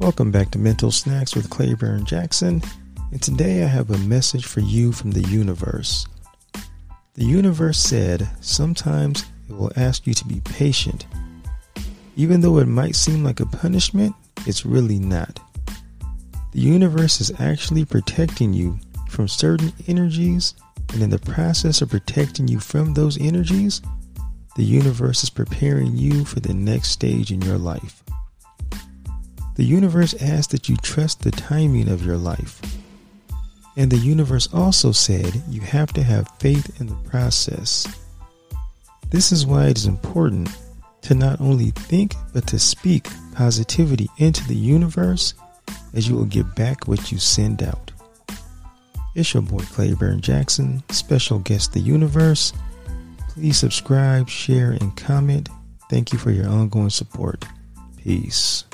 Welcome back to Mental Snacks with Claiborne Jackson. And today I have a message for you from the universe. The universe said sometimes it will ask you to be patient. Even though it might seem like a punishment, it's really not. The universe is actually protecting you from certain energies, and in the process of protecting you from those energies, the universe is preparing you for the next stage in your life. The universe asks that you trust the timing of your life. And the universe also said you have to have faith in the process. This is why it is important to not only think but to speak positivity into the universe as you will get back what you send out. It's your boy Claiborne Jackson, special guest The Universe. Please subscribe, share, and comment. Thank you for your ongoing support. Peace.